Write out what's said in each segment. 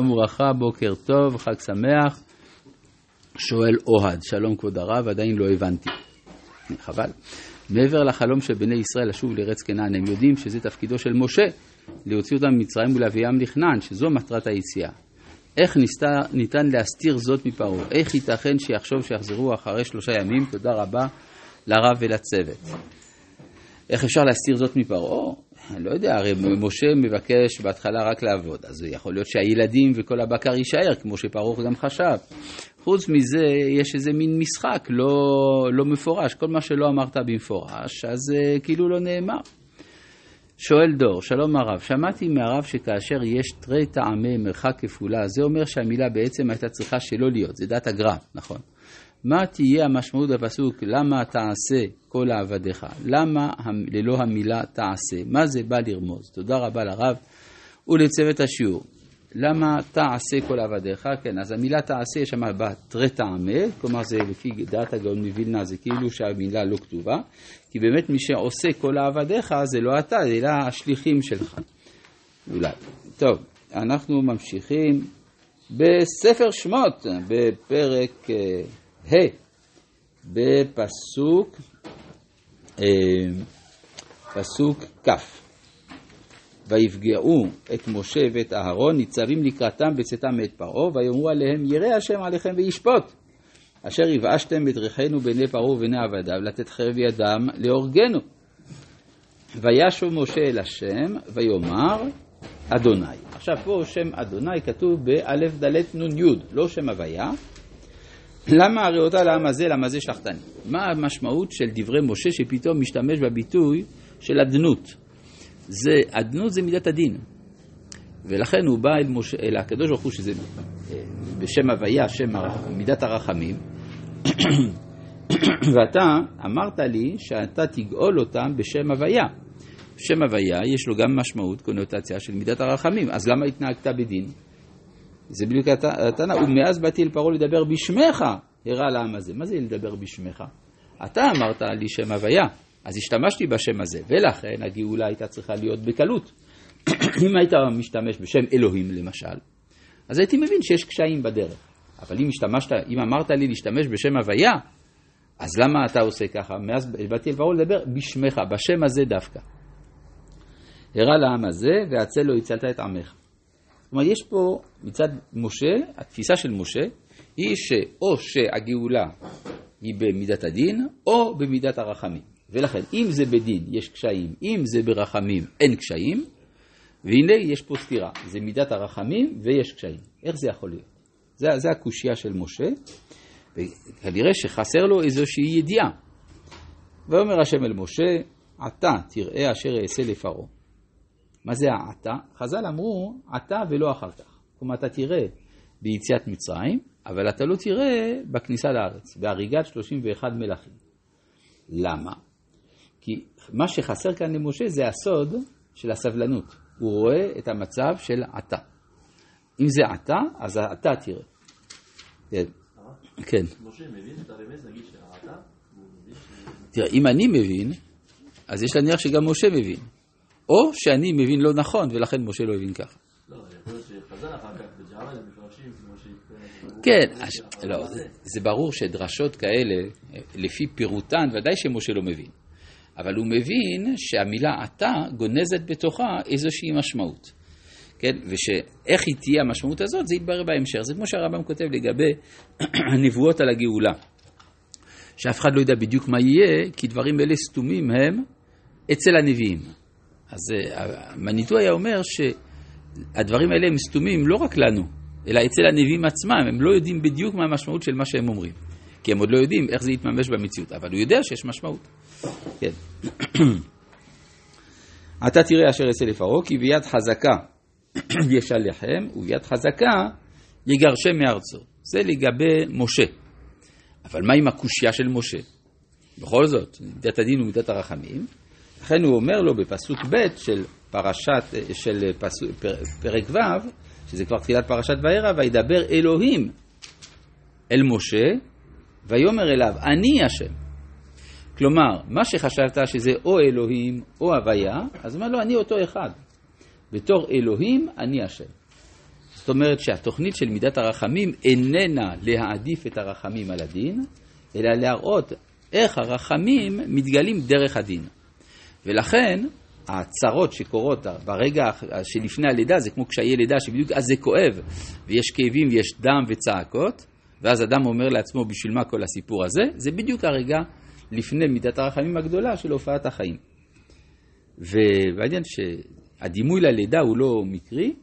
שלום וברכה, בוקר טוב, חג שמח. שואל אוהד, שלום כבוד הרב, עדיין לא הבנתי. חבל. מעבר לחלום של בני ישראל לשוב לארץ כנען, הם יודעים שזה תפקידו של משה, להוציא אותם ממצרים ולהביאם לכנען, שזו מטרת היציאה. איך ניסתה, ניתן להסתיר זאת מפרעה? איך ייתכן שיחשוב שיחזרו אחרי שלושה ימים? תודה רבה לרב ולצוות. איך אפשר להסתיר זאת מפרעה? אני לא יודע, הרי משה מבקש בהתחלה רק לעבוד, אז יכול להיות שהילדים וכל הבקר יישאר, כמו שפרעה גם חשב. חוץ מזה, יש איזה מין משחק לא, לא מפורש, כל מה שלא אמרת במפורש, אז uh, כאילו לא נאמר. שואל דור, שלום הרב, שמעתי מהרב שכאשר יש תרי טעמי מרחק כפולה, זה אומר שהמילה בעצם הייתה צריכה שלא להיות, זה דת הגר"א, נכון. מה תהיה המשמעות בפסוק למה תעשה כל עבדיך? למה ללא המילה תעשה? מה זה בא לרמוז? תודה רבה לרב ולצוות השיעור. למה תעשה כל עבדיך? כן, אז המילה תעשה, יש שם בתרי טעמה, כלומר זה לפי דעת הגאון מווילנה, זה כאילו שהמילה לא כתובה, כי באמת מי שעושה כל עבדיך זה לא אתה, אלא השליחים שלך. אולי. טוב, אנחנו ממשיכים בספר שמות, בפרק ה', בפסוק, פסוק כ'. ויפגעו את משה ואת אהרון, ניצבים לקראתם בצאתם מאת פרעה, ויאמרו עליהם, ירא השם עליכם וישפוט. אשר יבאשתם בדרכינו בעיני פרעה ובעיני עבדיו, לתת חרב ידם להורגנו. וישוב משה אל השם, ויאמר, אדוני. עכשיו פה שם אדוני כתוב באלף דלת נון יוד, לא שם הוויה. למה הרי אותה לעם הזה, למה זה שלחתני? מה המשמעות של דברי משה שפתאום משתמש בביטוי של אדנות? זה, אדנות זה מידת הדין. ולכן הוא בא אל, משה, אל הקדוש ברוך הוא, שזה בשם הוויה, שם מידת הרחמים, ואתה אמרת לי שאתה תגאול אותם בשם הוויה. שם הוויה יש לו גם משמעות, קונוטציה של מידת הרחמים, אז למה התנהגת בדין? זה בדיוק הטענה, ומאז באתי אל פרעה לדבר בשמך, הראה לעם הזה. מה זה לדבר בשמך? אתה אמרת לי שם הוויה, אז השתמשתי בשם הזה, ולכן הגאולה הייתה צריכה להיות בקלות. אם היית משתמש בשם אלוהים למשל, אז הייתי מבין שיש קשיים בדרך. אבל אם השתמשת, אם אמרת לי להשתמש בשם הוויה, אז למה אתה עושה ככה? מאז באתי אל פרעה לדבר בשמך, בשם הזה דווקא. הראה לעם הזה, והצל לא הצלת את עמך. כלומר, יש פה מצד משה, התפיסה של משה, היא שאו שהגאולה היא במידת הדין, או במידת הרחמים. ולכן, אם זה בדין, יש קשיים, אם זה ברחמים, אין קשיים, והנה יש פה סתירה, זה מידת הרחמים ויש קשיים. איך זה יכול להיות? זה, זה הקושייה של משה, וכנראה שחסר לו איזושהי ידיעה. ויאמר השם אל משה, עתה תראה אשר אעשה לפרעה. מה זה העתה? חז"ל אמרו, עתה ולא אחר כך. כלומר, אתה תראה ביציאת מצרים, אבל אתה לא תראה בכניסה לארץ, בהריגת 31 מלכים. למה? כי מה שחסר כאן למשה זה הסוד של הסבלנות. הוא רואה את המצב של עתה. אם זה עתה, אז עתה תראה. כן. כן. משה מבין את הרמז, נגיד שהעתה? תראה, אם אני מבין, אז יש להניח שגם משה מבין. או שאני מבין לא נכון, ולכן משה לא הבין ככה. לא, יכול להיות שחז"ל אחר. כן, לא, זה ברור שדרשות כאלה, לפי פירוטן, ודאי שמשה לא מבין. אבל הוא מבין שהמילה עתה גונזת בתוכה איזושהי משמעות. כן? ושאיך היא תהיה המשמעות הזאת, זה יתברר בהמשך. זה כמו שהרמב"ם כותב לגבי הנבואות על הגאולה. שאף אחד לא יודע בדיוק מה יהיה, כי דברים אלה סתומים הם אצל הנביאים. אז מניטו היה אומר שהדברים האלה הם סתומים לא רק לנו, אלא אצל הנביאים עצמם, הם לא יודעים בדיוק מה המשמעות של מה שהם אומרים. כי הם עוד לא יודעים איך זה יתממש במציאות, אבל הוא יודע שיש משמעות. כן. אתה תראה אשר אעשה לפרעה, כי ביד חזקה ישלחם, וביד חזקה יגרשם מארצו. זה לגבי משה. אבל מה עם הקושייה של משה? בכל זאת, מידת הדין ומידת הרחמים. לכן הוא אומר לו בפסוק ב' של פרשת, של פסוק, פרק ו', שזה כבר תחילת פרשת וירא, וידבר אלוהים אל משה, ויאמר אליו, אני השם. כלומר, מה שחשבת שזה או אלוהים או הוויה, אז אומר לו, אני אותו אחד. בתור אלוהים, אני השם. זאת אומרת שהתוכנית של מידת הרחמים איננה להעדיף את הרחמים על הדין, אלא להראות איך הרחמים מתגלים דרך הדין. ולכן הצרות שקורות ברגע שלפני הלידה זה כמו קשיי לידה שבדיוק אז זה כואב ויש כאבים ויש דם וצעקות ואז אדם אומר לעצמו בשביל מה כל הסיפור הזה, זה בדיוק הרגע לפני מידת הרחמים הגדולה של הופעת החיים. והעניין שהדימוי ללידה הוא לא מקרי,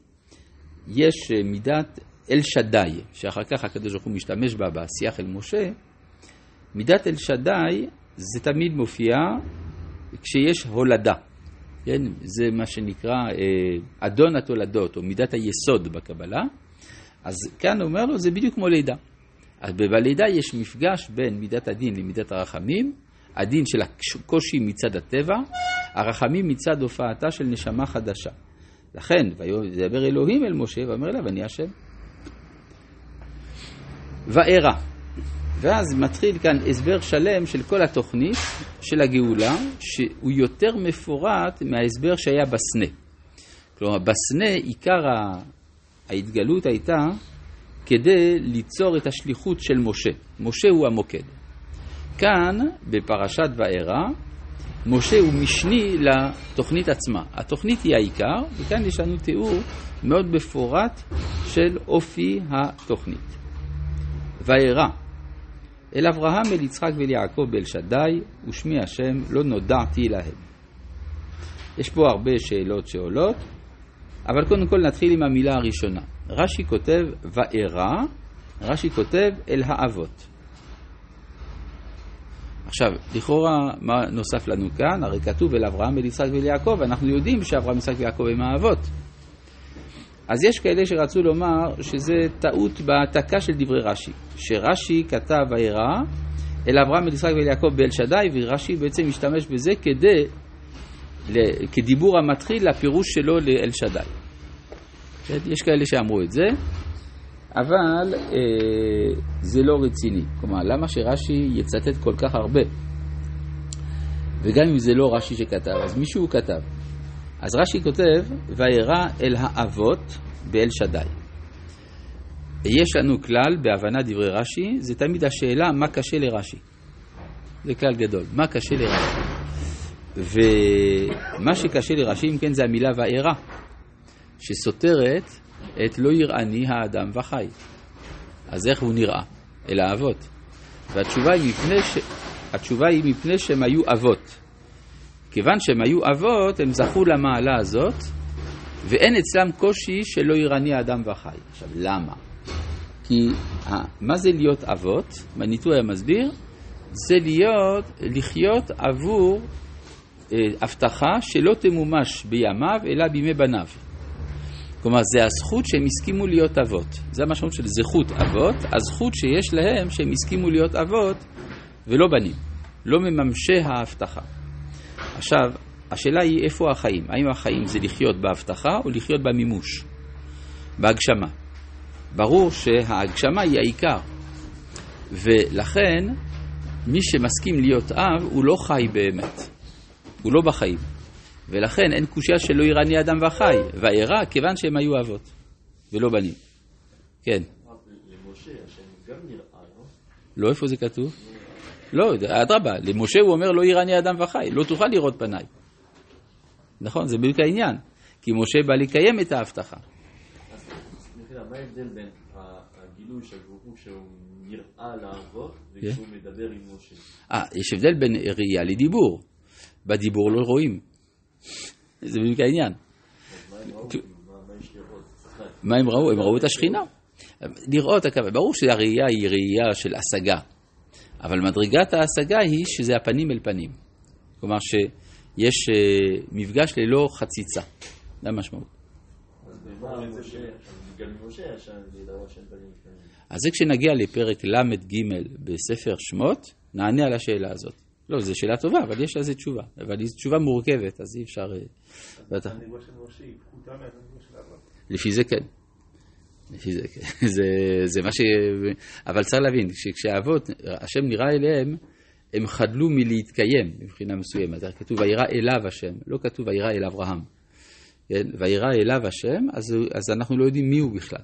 יש מידת אל שדי, שאחר כך הקדוש ברוך הוא משתמש בה בשיח אל משה, מידת אל שדי זה תמיד מופיע כשיש הולדה. כן? זה מה שנקרא אה, אדון התולדות, או מידת היסוד בקבלה. אז כאן הוא אומר לו, זה בדיוק כמו לידה. אז בלידה יש מפגש בין מידת הדין למידת הרחמים, הדין של הקושי מצד הטבע, הרחמים מצד הופעתה של נשמה חדשה. לכן, וידבר אלוהים אל משה, ואומר אליו, אני השם. וארא. ואז מתחיל כאן הסבר שלם של כל התוכנית של הגאולה, שהוא יותר מפורט מההסבר שהיה בסנה. כלומר, בסנה עיקר ההתגלות הייתה כדי ליצור את השליחות של משה. משה הוא המוקד. כאן, בפרשת וארא, משה הוא משני לתוכנית עצמה. התוכנית היא העיקר, וכאן יש לנו תיאור מאוד מפורט של אופי התוכנית. וארא אל אברהם, אל יצחק ואל יעקב באל שדי, ושמי השם לא נודעתי להם. יש פה הרבה שאלות שעולות, אבל קודם כל נתחיל עם המילה הראשונה. רש"י כותב וארא, רש"י כותב אל האבות. עכשיו, לכאורה, מה נוסף לנו כאן? הרי כתוב אל אברהם, אל יצחק ואל יעקב, ואנחנו יודעים שאברהם, יצחק ויעקב הם האבות. אז יש כאלה שרצו לומר שזה טעות בהעתקה של דברי רש"י, שרש"י כתב וירא אל אברהם, אל יצחק ואל יעקב באל שדי, ורש"י בעצם משתמש בזה כדי, כדיבור המתחיל לפירוש שלו לאל שדי. כן? יש כאלה שאמרו את זה, אבל אה, זה לא רציני. כלומר, למה שרש"י יצטט כל כך הרבה? וגם אם זה לא רש"י שכתב, אז מישהו כתב. אז רש"י כותב, וירא אל האבות באל שדי. יש לנו כלל בהבנת דברי רש"י, זה תמיד השאלה מה קשה לרש"י. זה כלל גדול, מה קשה לרש"י. ומה שקשה לרש"י, אם כן, זה המילה וארא, שסותרת את לא יראני האדם וחי. אז איך הוא נראה? אל האבות. והתשובה היא מפני, ש... היא מפני שהם היו אבות. כיוון שהם היו אבות, הם זכו למעלה הזאת, ואין אצלם קושי שלא ירני האדם וחי. עכשיו, למה? כי מה זה להיות אבות? מניטו היה מסביר, זה להיות, לחיות עבור אה, הבטחה שלא תמומש בימיו אלא בימי בניו. כלומר, זה הזכות שהם הסכימו להיות אבות. זה המשמעות של זכות אבות, הזכות שיש להם שהם הסכימו להיות אבות ולא בנים, לא מממשי ההבטחה. עכשיו, השאלה היא איפה החיים. האם החיים זה לחיות בהבטחה או לחיות במימוש, בהגשמה. ברור שההגשמה היא העיקר, ולכן מי שמסכים להיות אב הוא לא חי באמת, הוא לא בחיים. ולכן אין קושייה שלא יראני אדם וחי, ואירע כיוון שהם היו אבות, ולא בנים. כן. למשה השם גם נראה, לא? לא, איפה זה כתוב? לא, אדרבה, למשה הוא אומר לא יראני אדם וחי, לא תוכל לראות פניי. נכון, זה בדיוק העניין, כי משה בא לקיים את ההבטחה. אז מה ההבדל בין הגילוי של הוא שהוא נראה לאבות וכשהוא מדבר עם משה? אה, יש הבדל בין ראייה לדיבור. בדיבור לא רואים. זה בדיוק העניין. מה הם ראו? הם ראו? את השכינה. לראות, ברור שהראייה היא ראייה של השגה, אבל מדרגת ההשגה היא שזה הפנים אל פנים. כלומר שיש אה, מפגש ללא חציצה. זה המשמעות. אז זה כשנגיע לפרק ל"ג בספר שמות, נענה על השאלה הזאת. לא, זו שאלה טובה, אבל יש לזה תשובה. אבל זו תשובה מורכבת, אז אי אפשר... אה, היא אברהם. לפי זה כן. זה כן. זה, זה מה ש... אבל צריך להבין, שכשהאבות, השם נראה אליהם, הם חדלו מלהתקיים מבחינה מסוימת. כתוב וירא אליו השם, לא כתוב וירא אל אברהם. כן? וירא אליו השם, אז, אז אנחנו לא יודעים מי הוא בכלל.